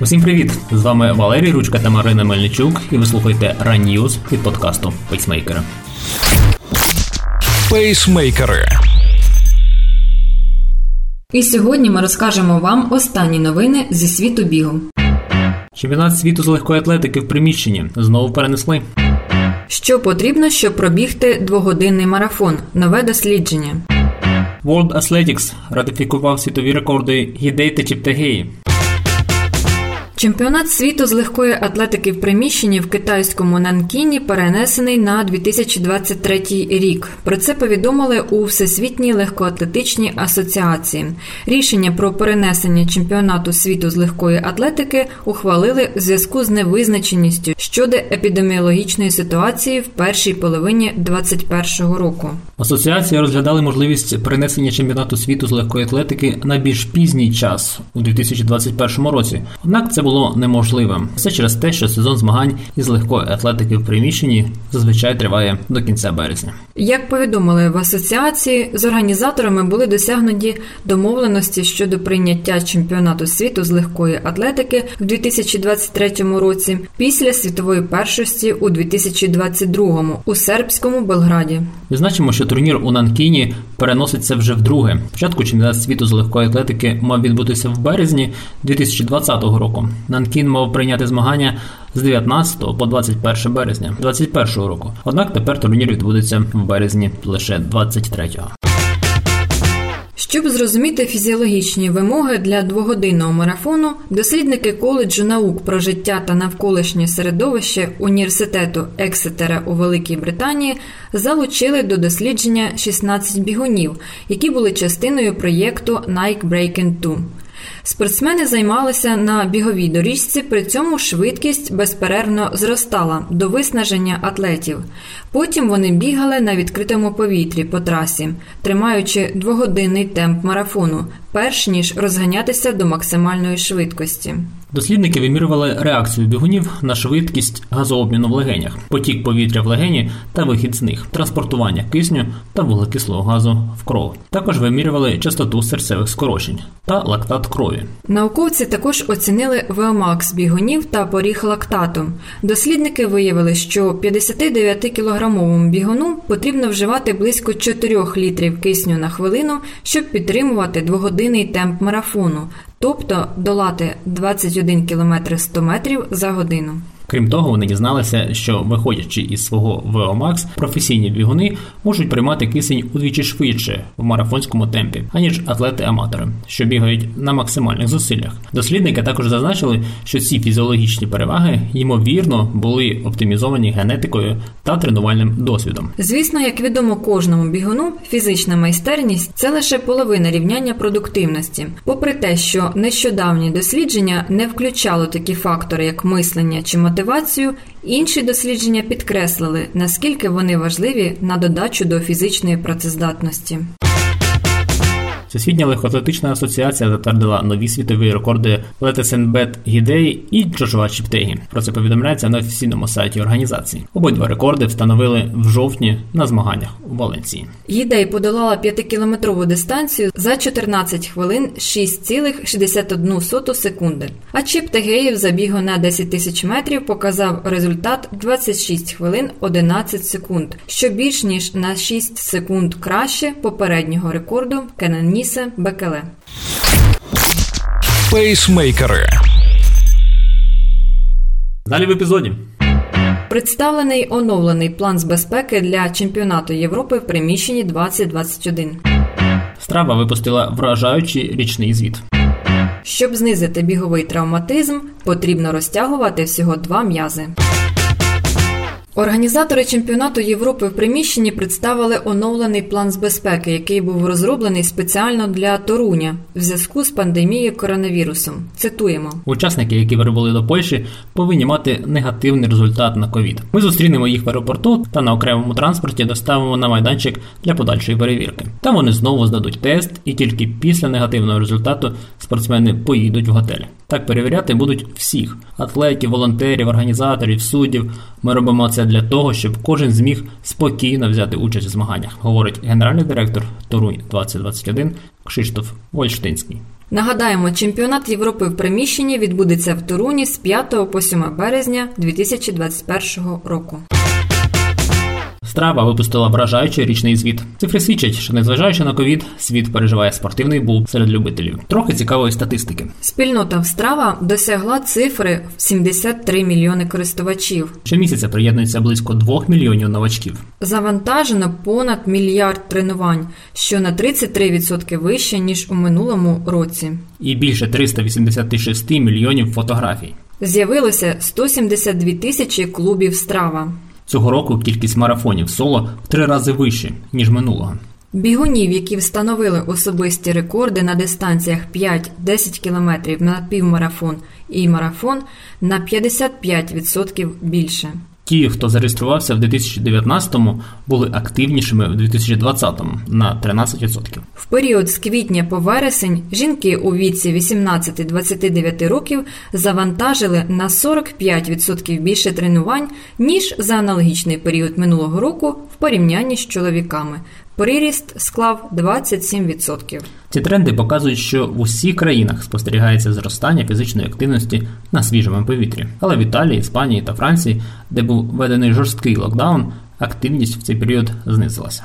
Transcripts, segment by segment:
Усім привіт! З вами Валерій Ручка та Марина Мельничук, і ви слухаєте Ранньюз від подкасту Пейсмейкера. Пейсмейкери. І сьогодні ми розкажемо вам останні новини зі світу бігу. Чемпіонат світу з легкої атлетики в приміщенні знову перенесли. Що потрібно, щоб пробігти двогодинний марафон? Нове дослідження. World Athletics ратифікував світові рекорди Гідей та Чіптагеї. Чемпіонат світу з легкої атлетики в приміщенні в китайському Нанкіні перенесений на 2023 рік. Про це повідомили у Всесвітній легкоатлетичній асоціації. Рішення про перенесення чемпіонату світу з легкої атлетики ухвалили в зв'язку з невизначеністю щодо епідеміологічної ситуації в першій половині 2021 року. Асоціація розглядала можливість перенесення чемпіонату світу з легкої атлетики на більш пізній час у 2021 році. Однак це було неможливим. Все через те, що сезон змагань із легкої атлетики в приміщенні зазвичай триває до кінця березня. Як повідомили в асоціації, з організаторами були досягнуті домовленості щодо прийняття чемпіонату світу з легкої атлетики в 2023 році після світової першості у 2022 у сербському Белграді. Відзначимо, що турнір у Нанкіні переноситься вже вдруге. Спочатку чемпіонат світу з легкої атлетики мав відбутися в березні 2020 року. Нанкін мав прийняти змагання з 19 по 21 березня 2021 року. Однак тепер турнір відбудеться в березні лише 23-го. Щоб зрозуміти фізіологічні вимоги для двогодинного марафону, дослідники коледжу наук про життя та навколишнє середовище університету Ексетера у Великій Британії залучили до дослідження 16 бігунів, які були частиною проєкту Nike Breaking 2. Спортсмени займалися на біговій доріжці, при цьому швидкість безперервно зростала до виснаження атлетів. Потім вони бігали на відкритому повітрі по трасі, тримаючи двогодинний темп марафону, перш ніж розганятися до максимальної швидкості. Дослідники вимірювали реакцію бігунів на швидкість газообміну в легенях, потік повітря в легені та вихід з них, транспортування кисню та вуглекислого газу в кров. Також вимірювали частоту серцевих скорочень та лактат крові. Науковці також оцінили ВОМАКС бігунів та поріг лактату. Дослідники виявили, що 59-кілограмовому бігуну потрібно вживати близько 4 літрів кисню на хвилину, щоб підтримувати двогодинний темп марафону, тобто долати 21 км 100 метрів за годину. Крім того, вони дізналися, що, виходячи із свого VO-Max, професійні бігуни можуть приймати кисень удвічі швидше в марафонському темпі, аніж атлети-аматори, що бігають на максимальних зусиллях. Дослідники також зазначили, що ці фізіологічні переваги ймовірно були оптимізовані генетикою та тренувальним досвідом. Звісно, як відомо кожному бігуну, фізична майстерність це лише половина рівняння продуктивності, попри те, що нещодавні дослідження не включало такі фактори, як мислення чи мотивація, мотивацію, інші дослідження підкреслили, наскільки вони важливі на додачу до фізичної працездатності. Всесвітня легкоатлетична асоціація затвердила нові світові рекорди Летесенбет Гідей і Джошуа Чіптегі. Про це повідомляється на офіційному сайті організації. Обидва рекорди встановили в жовтні на змаганнях у Валенції. Гідей подолала 5-кілометрову дистанцію за 14 хвилин 6,61 секунди. А Чіптегеєв забігу на 10 тисяч метрів показав результат 26 хвилин 11 секунд, що більш ніж на 6 секунд краще попереднього рекорду Кенен Нісе Бекеле. Пейсмейкери. Далі в епізоді. Представлений оновлений план з безпеки для чемпіонату Європи в приміщенні 2021. Страва випустила вражаючий річний звіт. Щоб знизити біговий травматизм, потрібно розтягувати всього два м'язи. Організатори чемпіонату Європи в приміщенні представили оновлений план з безпеки, який був розроблений спеціально для Торуня в зв'язку з пандемією коронавірусом. Цитуємо: учасники, які прибули до Польщі, повинні мати негативний результат на ковід. Ми зустрінемо їх в аеропорту та на окремому транспорті доставимо на майданчик для подальшої перевірки. Там вони знову здадуть тест, і тільки після негативного результату спортсмени поїдуть в готель. Так перевіряти будуть всіх атлетів, волонтерів, організаторів, суддів. Ми робимо це для того, щоб кожен зміг спокійно взяти участь у змаганнях, говорить генеральний директор Торунь 2021 Кшиштоф Вольштинський. Нагадаємо, чемпіонат Європи в приміщенні відбудеться в Торуні з 5 по 7 березня 2021 року. Страва випустила вражаючий річний звіт. Цифри свідчать, що незважаючи на ковід, світ переживає спортивний бум серед любителів. Трохи цікавої статистики. Спільнота Встрава досягла цифри в 73 мільйони користувачів. Щомісяця приєднується близько 2 мільйонів новачків. Завантажено понад мільярд тренувань, що на 33% вище ніж у минулому році. І більше 386 мільйонів фотографій. З'явилося 172 тисячі клубів Страва. Цього року кількість марафонів соло в три рази вище ніж минулого. Бігунів, які встановили особисті рекорди на дистанціях 5-10 км на півмарафон і марафон на 55% більше. Ті, хто зареєструвався в 2019-му, були активнішими в 2020-му на 13%. В період з квітня по вересень жінки у віці 18-29 років завантажили на 45% більше тренувань, ніж за аналогічний період минулого року в порівнянні з чоловіками. Приріст склав 27%. Ці тренди показують, що в усіх країнах спостерігається зростання фізичної активності на свіжому повітрі. Але в Італії, Іспанії та Франції, де був введений жорсткий локдаун, активність в цей період знизилася.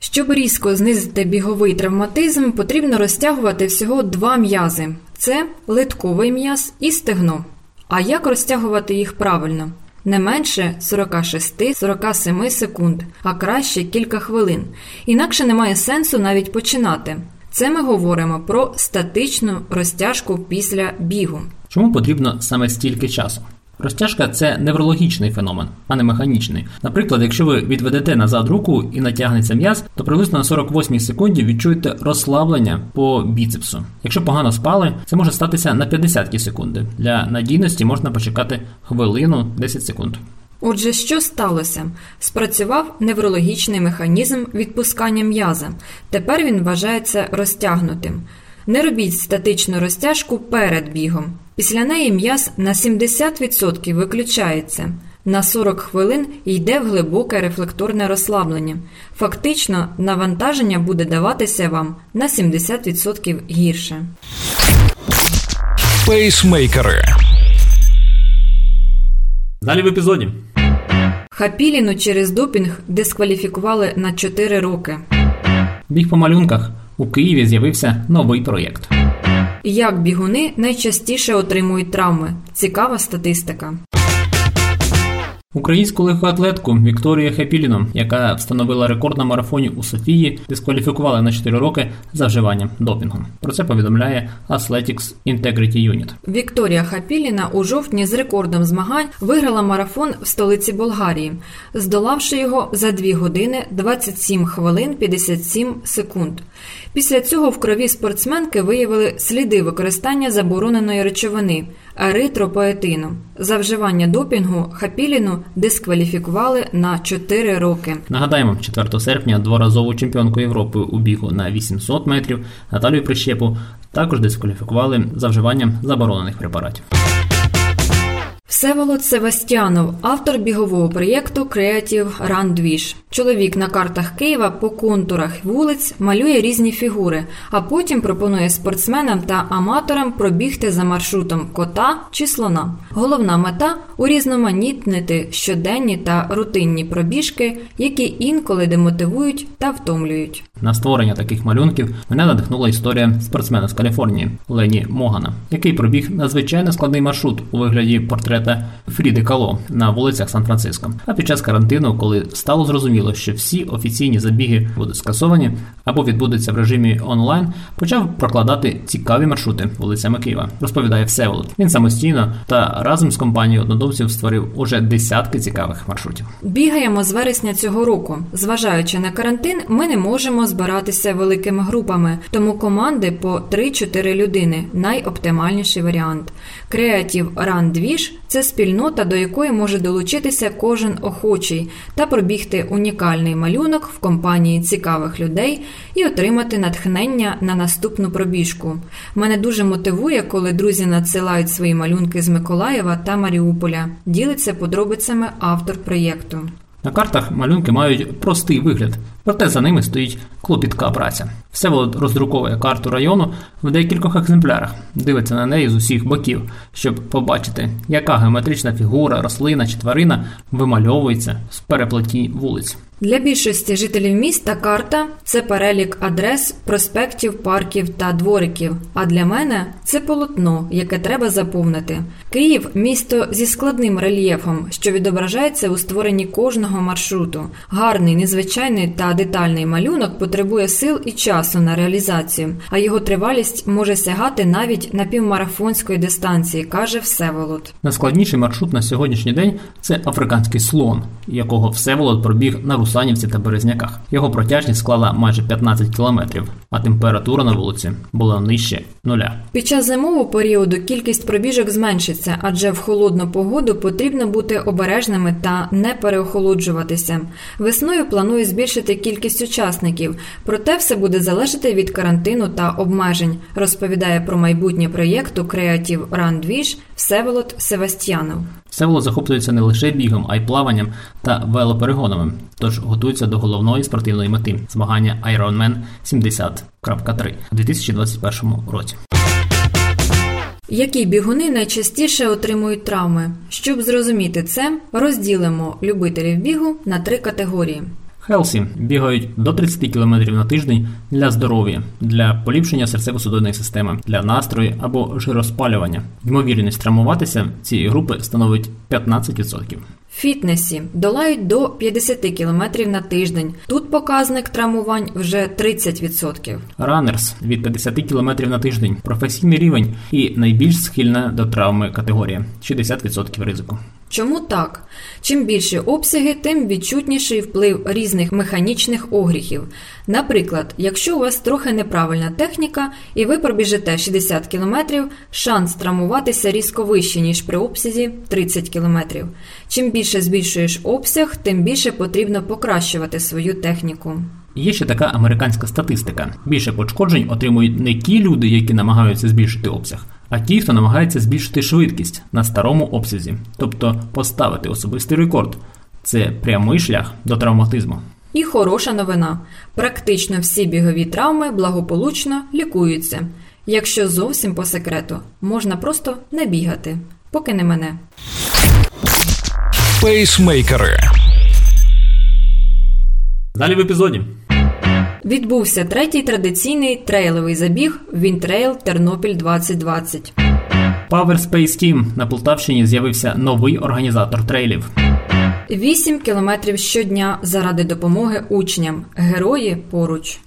Щоб різко знизити біговий травматизм, потрібно розтягувати всього два м'язи: це литковий м'яз і стегно. А як розтягувати їх правильно? Не менше 46-47 секунд, а краще кілька хвилин. Інакше немає сенсу навіть починати. Це ми говоримо про статичну розтяжку після бігу. Чому потрібно саме стільки часу? Розтяжка це неврологічний феномен, а не механічний. Наприклад, якщо ви відведете назад руку і натягнеться м'яз, то приблизно на 48 секунді відчуєте розслаблення по біцепсу. Якщо погано спали, це може статися на 50 секунди. Для надійності можна почекати хвилину 10 секунд. Отже, що сталося? Спрацював неврологічний механізм відпускання м'яза. Тепер він вважається розтягнутим. Не робіть статичну розтяжку перед бігом. Після неї м'яз на 70% виключається. На 40 хвилин йде в глибоке рефлекторне розслаблення. Фактично, навантаження буде даватися вам на 70% гірше. Пейсмейкери. Далі в епізоді. Хапіліну через допінг дискваліфікували на 4 роки. Біг по малюнках. У Києві з'явився новий проєкт. Як бігуни найчастіше отримують травми? Цікава статистика. Українську легкоатлетку Вікторію Хепіліну, яка встановила рекорд на марафоні у Софії, дискваліфікували на 4 роки за вживанням допінгу. Про це повідомляє Athletics Integrity Unit. Вікторія Хапіліна у жовтні з рекордом змагань виграла марафон в столиці Болгарії, здолавши його за 2 години 27 хвилин 57 секунд. Після цього в крові спортсменки виявили сліди використання забороненої речовини еритропоетину. За вживання допінгу Хапіліну дискваліфікували на 4 роки. Нагадаємо, 4 серпня дворазову чемпіонку Європи у бігу на 800 метрів Наталію Прищепу також дискваліфікували за вживанням заборонених препаратів. Всеволод Севастьянов, автор бігового проєкту Creative Run Двіж. Чоловік на картах Києва по контурах вулиць малює різні фігури, а потім пропонує спортсменам та аматорам пробігти за маршрутом кота чи слона. Головна мета урізноманітнити щоденні та рутинні пробіжки, які інколи демотивують та втомлюють. На створення таких малюнків мене надихнула історія спортсмена з Каліфорнії Лені Могана, який пробіг надзвичайно складний маршрут у вигляді портрета Фріди Кало на вулицях Сан-Франциско. А під час карантину, коли стало зрозуміло, що всі офіційні забіги будуть скасовані або відбудуться в режимі онлайн, почав прокладати цікаві маршрути вулицями Києва. Розповідає Всеволод. Він самостійно та разом з компанією однодумців створив уже десятки цікавих маршрутів. Бігаємо з вересня цього року. Зважаючи на карантин, ми не можемо збиратися великими групами, тому команди по 3-4 людини найоптимальніший варіант. Creative Run Двіж – це спільнота, до якої може долучитися кожен охочий та пробігти унікальний малюнок в компанії цікавих людей і отримати натхнення на наступну пробіжку. Мене дуже мотивує, коли друзі надсилають свої малюнки з Миколаєва та Маріуполя. Ділиться подробицями автор проєкту. На картах малюнки мають простий вигляд, проте за ними стоїть клопітка праця. Всеволод роздруковує карту району в декількох екземплярах, дивиться на неї з усіх боків, щоб побачити, яка геометрична фігура, рослина чи тварина вимальовується з переплеті вулиць. Для більшості жителів міста карта це перелік адрес, проспектів, парків та двориків. А для мене це полотно, яке треба заповнити. Київ місто зі складним рельєфом, що відображається у створенні кожного маршруту. Гарний, незвичайний та детальний малюнок потребує сил і часу на реалізацію, а його тривалість може сягати навіть на півмарафонської дистанції, каже Всеволод. Найскладніший маршрут на сьогоднішній день це африканський слон, якого Всеволод пробіг на Русанівці та Березняках. Його протяжність склала майже 15 кілометрів, а температура на вулиці була нижче нуля. Під час зимового періоду кількість пробіжок зменшиться, адже в холодну погоду потрібно бути обережними та не переохолоджуватися. Весною планує збільшити кількість учасників, проте все буде залежати від карантину та обмежень, розповідає про майбутнє проєкту Creative Run Двіж Всеволод Севастьянов. Всеволод захоплюється не лише бігом, а й плаванням та велоперегонами, тож готується до головної спортивної мети змагання Ironman 70.3 у 2021 році. Які бігуни найчастіше отримують травми? Щоб зрозуміти це, розділимо любителів бігу на три категорії. Хелсі бігають до 30 км на тиждень для здоров'я, для поліпшення серцево-судинної системи, для настрою або жироспалювання. Ймовірність травмуватися цієї групи становить 15%. Фітнесі долають до 50 км на тиждень. Тут показник травмувань вже 30%. Ранерс від 50 км на тиждень, професійний рівень і найбільш схильна до травми категорія 60% ризику. Чому так? Чим більші обсяги, тим відчутніший вплив різних механічних огріхів. Наприклад, якщо у вас трохи неправильна техніка і ви пробіжите 60 км, шанс травмуватися різко вищий, ніж при обсязі 30 км. Чим більше збільшуєш обсяг, тим більше потрібно покращувати свою техніку. Є ще така американська статистика: більше пошкоджень отримують не ті люди, які намагаються збільшити обсяг, а ті, хто намагається збільшити швидкість на старому обсязі, тобто поставити особистий рекорд. Це прямий шлях до травматизму. І хороша новина: практично всі бігові травми благополучно лікуються. Якщо зовсім по секрету, можна просто не бігати, поки не мине. Пейсмейкери. Далі в епізоді. Відбувся третій традиційний трейловий забіг WinTrail Тернопіль 2020. Power Space Team на Полтавщині з'явився новий організатор трейлів. 8 кілометрів щодня заради допомоги учням. Герої поруч.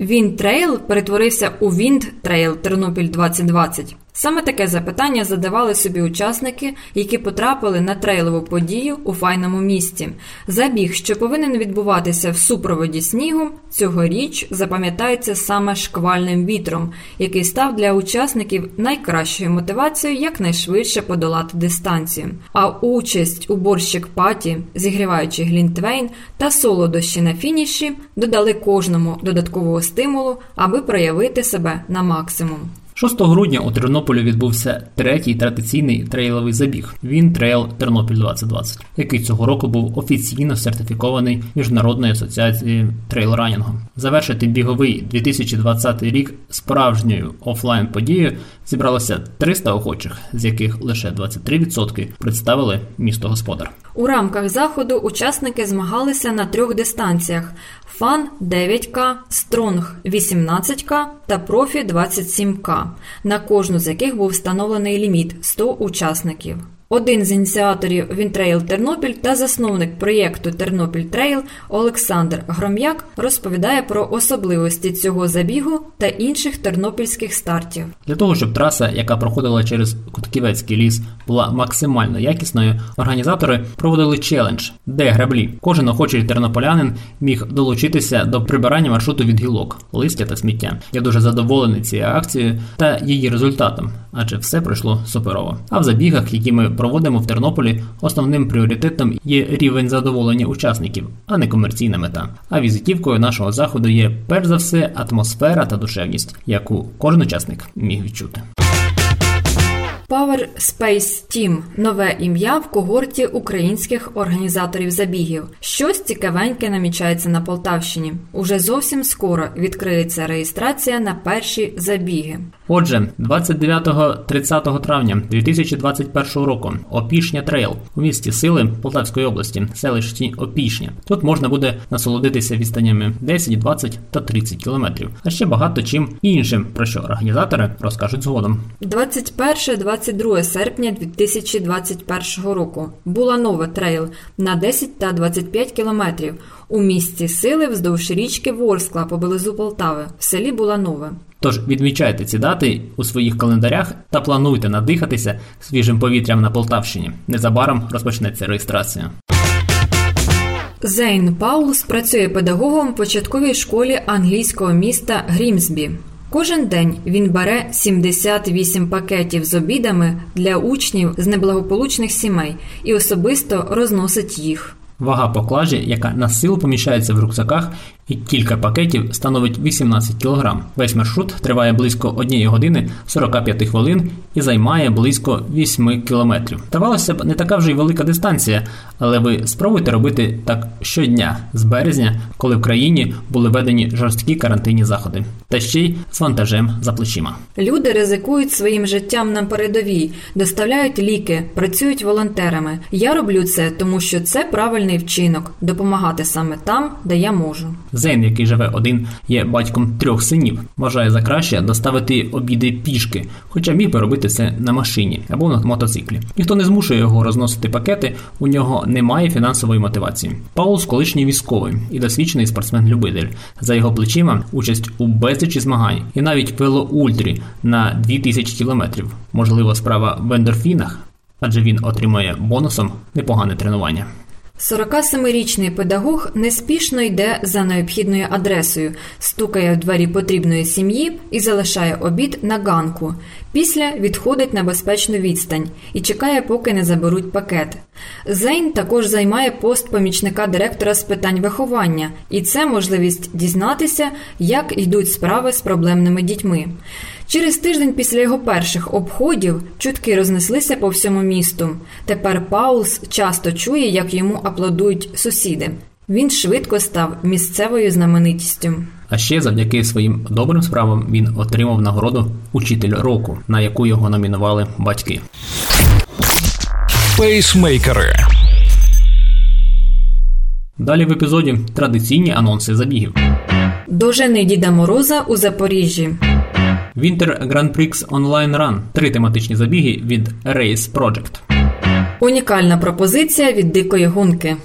WinTrail перетворився у WindTrail Тернопіль 2020. Саме таке запитання задавали собі учасники, які потрапили на трейлову подію у файному місті. Забіг, що повинен відбуватися в супроводі снігу, цьогоріч запам'ятається саме шквальним вітром, який став для учасників найкращою мотивацією якнайшвидше подолати дистанцію. А участь у борщик party, зігріваючи глінтвейн та солодощі на фініші, додали кожному додаткового стимулу, аби проявити себе на максимум. 6 грудня у Тернополі відбувся третій традиційний трейловий забіг WinTrail Тернопіль 2020, який цього року був офіційно сертифікований Міжнародною асоціацією трейлранінгу. Завершити біговий 2020 рік справжньою офлайн подією зібралося 300 охочих, з яких лише 23% представили місто господар. У рамках заходу учасники змагалися на трьох дистанціях: Fun 9К, Strong 18К та Профі 27К, на кожну з яких був встановлений ліміт 100 учасників. Один з ініціаторів WinTrail Тернопіль та засновник проєкту Тернопіль Trail Олександр Гром'як розповідає про особливості цього забігу та інших тернопільських стартів. Для того щоб траса, яка проходила через Кутківецький ліс, була максимально якісною, організатори проводили челендж, де граблі. Кожен охочий тернополянин міг долучитися до прибирання маршруту від гілок, листя та сміття. Я дуже задоволений цією акцією та її результатом, адже все пройшло суперово. А в забігах, які ми проводимо в Тернополі, основним пріоритетом є рівень задоволення учасників, а не комерційна мета. А візитівкою нашого заходу є перш за все атмосфера та душевність, яку кожен учасник міг відчути. Power Space Team – нове ім'я в когорті українських організаторів забігів. Щось цікавеньке намічається на Полтавщині. Уже зовсім скоро відкриється реєстрація на перші забіги. Отже, 29-30 травня 2021 року Опішня Trail у місті Сили Полтавської області, селищі Опішня. Тут можна буде насолодитися відстанями 10, 20 та 30 кілометрів, а ще багато чим іншим, про що організатори розкажуть згодом. 21-22 серпня 2021 року Буланова Trail на 10 та 25 кілометрів у місті Сили вздовж річки Ворскла поблизу Полтави. В селі Буланове. Тож відмічайте ці дати у своїх календарях та плануйте надихатися свіжим повітрям на Полтавщині. Незабаром розпочнеться реєстрація. Зейн Паулс працює педагогом в початковій школі англійського міста Грімсбі. Кожен день він бере 78 пакетів з обідами для учнів з неблагополучних сімей і особисто розносить їх. Вага поклажі, яка на силу поміщається в рюкзаках, і кілька пакетів становить 18 кг. Весь маршрут триває близько 1 години 45 хвилин і займає близько 8 кілометрів. Здавалося б, не така вже й велика дистанція, але ви спробуйте робити так щодня з березня, коли в країні були введені жорсткі карантинні заходи, та ще й з вантажем за плечима. Люди ризикують своїм життям на передовій, доставляють ліки, працюють волонтерами. Я роблю це, тому що це правильний вчинок допомагати саме там, де я можу. Зейн, який живе один, є батьком трьох синів. Вважає за краще доставити обіди пішки, хоча міг би робити це на машині або на мотоциклі. Ніхто не змушує його розносити пакети, у нього немає фінансової мотивації. Паулс колишній військовий і досвідчений спортсмен-любитель. За його плечима участь у безлічі змагань і навіть велоультрі на 2000 кілометрів. Можливо, справа в ендорфінах, адже він отримує бонусом непогане тренування. 47-річний педагог неспішно йде за необхідною адресою, стукає в двері потрібної сім'ї і залишає обід на ганку. Після відходить на безпечну відстань і чекає, поки не заберуть пакет. Зейн також займає пост помічника директора з питань виховання, і це можливість дізнатися, як йдуть справи з проблемними дітьми. Через тиждень після його перших обходів чутки рознеслися по всьому місту. Тепер Паулс часто чує, як йому аплодують сусіди. Він швидко став місцевою знаменитістю. А ще завдяки своїм добрим справам він отримав нагороду Учитель року, на яку його номінували батьки. Пейсмейкери. Далі в епізоді традиційні анонси забігів. Дожени Діда Мороза у Запоріжжі. Winter Grand Prix Online Run – три тематичні забіги від Race Project. Унікальна пропозиція від дикої гонки.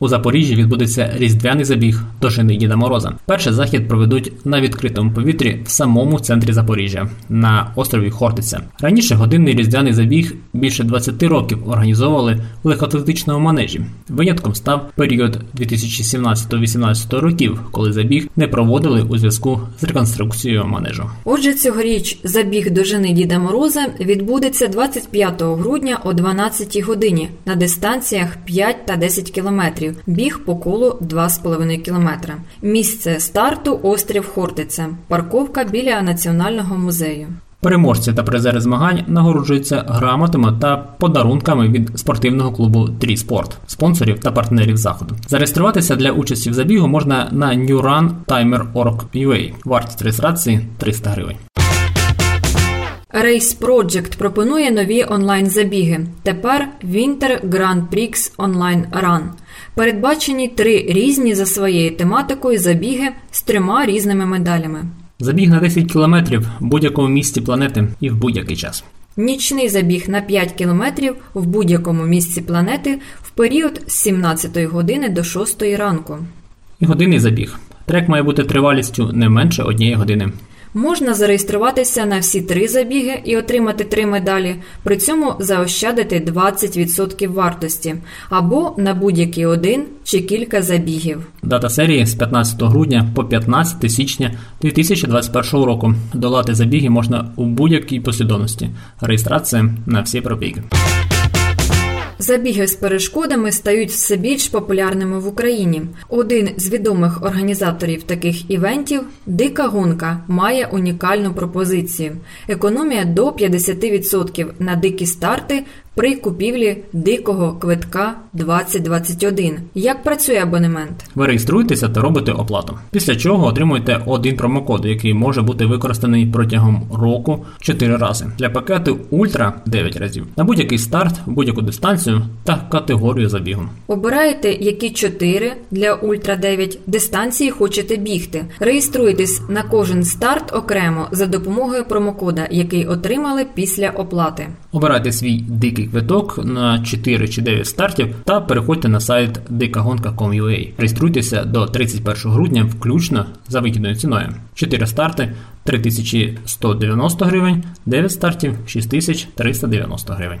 У Запоріжжі відбудеться різдвяний забіг до Жени Діда Мороза. Перший захід проведуть на відкритому повітрі в самому центрі Запоріжжя на острові Хортиця. Раніше годинний різдвяний забіг більше 20 років організовували в легкоатлетичному манежі. Винятком став період 2017-18 років, коли забіг не проводили у зв'язку з реконструкцією манежу. Отже, цьогоріч забіг до жени Діда Мороза відбудеться 25 грудня о 12 годині на дистанціях 5 та 10 кілометрів. Біг по колу 2,5 кілометра. Місце старту острів Хортиця. Парковка біля національного музею. Переможці та призери змагань нагороджуються грамотами та подарунками від спортивного клубу Трі Спорт, спонсорів та партнерів заходу. Зареєструватися для участі в забігу можна на newruntimer.org.ua. Вартість реєстрації 300 гривень. Race Project пропонує нові онлайн-забіги. Тепер Winter Grand Prix Online Run. Передбачені три різні за своєю тематикою забіги з трьома різними медалями. Забіг на 10 кілометрів в будь-якому місці планети і в будь-який час. Нічний забіг на 5 кілометрів в будь-якому місці планети в період з 17 години до 6 ранку. І годинний забіг. Трек має бути тривалістю не менше однієї години. Можна зареєструватися на всі три забіги і отримати три медалі, при цьому заощадити 20% вартості або на будь-який один чи кілька забігів. Дата серії з 15 грудня по 15 січня 2021 року. Долати забіги можна у будь-якій послідовності. Реєстрація на всі пробіги. Забіги з перешкодами стають все більш популярними в Україні. Один з відомих організаторів таких івентів Дика гонка має унікальну пропозицію: економія до 50% на дикі старти при купівлі дикого квитка 2021. Як працює абонемент? Ви реєструєтеся та робите оплату. Після чого отримуєте один промокод, який може бути використаний протягом року 4 рази. Для пакету Ультра 9 разів на будь-який старт, будь-яку дистанцію та категорію забігу. Обираєте, які 4 для Ультра 9 дистанції хочете бігти. Реєструєтесь на кожен старт окремо за допомогою промокода, який отримали після оплати. Обирайте свій дикий квиток на 4 чи 9 стартів та переходьте на сайт dikagonka.com.ua. Реєструйтеся до 31 грудня включно за вигідною ціною. 4 старти 3190 гривень, 9 стартів 6390 гривень.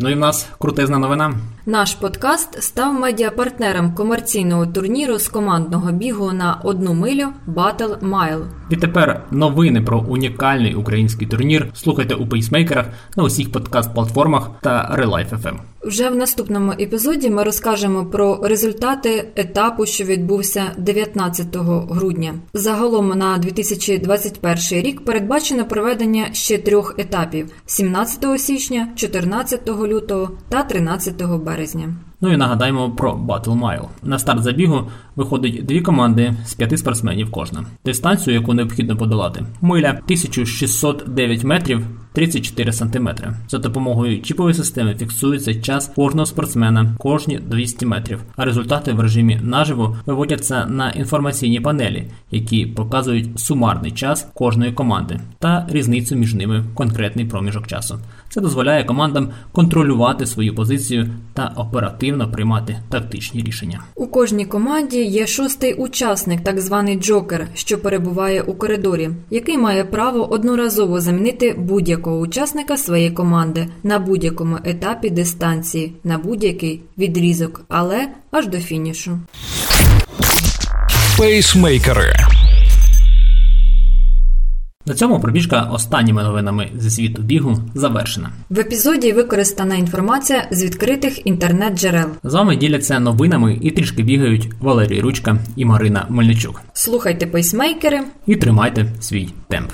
Ну і в нас крутизна новина. Наш подкаст став медіапартнером комерційного турніру з командного бігу на одну милю Battle Mile. тепер новини про унікальний український турнір слухайте у пейсмейкерах на усіх подкаст-платформах та Relife FM. Вже в наступному епізоді ми розкажемо про результати етапу, що відбувся 19 грудня. Загалом на 2021 рік передбачено проведення ще трьох етапів: 17 січня, 14 лютого та 13 березня. Ну і нагадаємо про Battle Mile. На старт забігу виходить дві команди з п'яти спортсменів кожна. Дистанцію, яку необхідно подолати, миля 1609 метрів 34 сантиметри. За допомогою чіпової системи фіксується час кожного спортсмена кожні 200 метрів, а результати в режимі наживо виводяться на інформаційні панелі, які показують сумарний час кожної команди та різницю між ними в конкретний проміжок часу. Це дозволяє командам контролювати свою позицію та оперативно приймати тактичні рішення. У кожній команді є шостий учасник, так званий джокер, що перебуває у коридорі, який має право одноразово замінити будь-якого учасника своєї команди на будь-якому етапі дистанції, на будь-який відрізок, але аж до фінішу. Пейсмейкери. На цьому пробіжка останніми новинами зі світу бігу завершена. В епізоді використана інформація з відкритих інтернет-джерел. З вами діляться новинами і трішки бігають Валерій Ручка і Марина Мельничук. Слухайте пейсмейкери. І тримайте свій темп.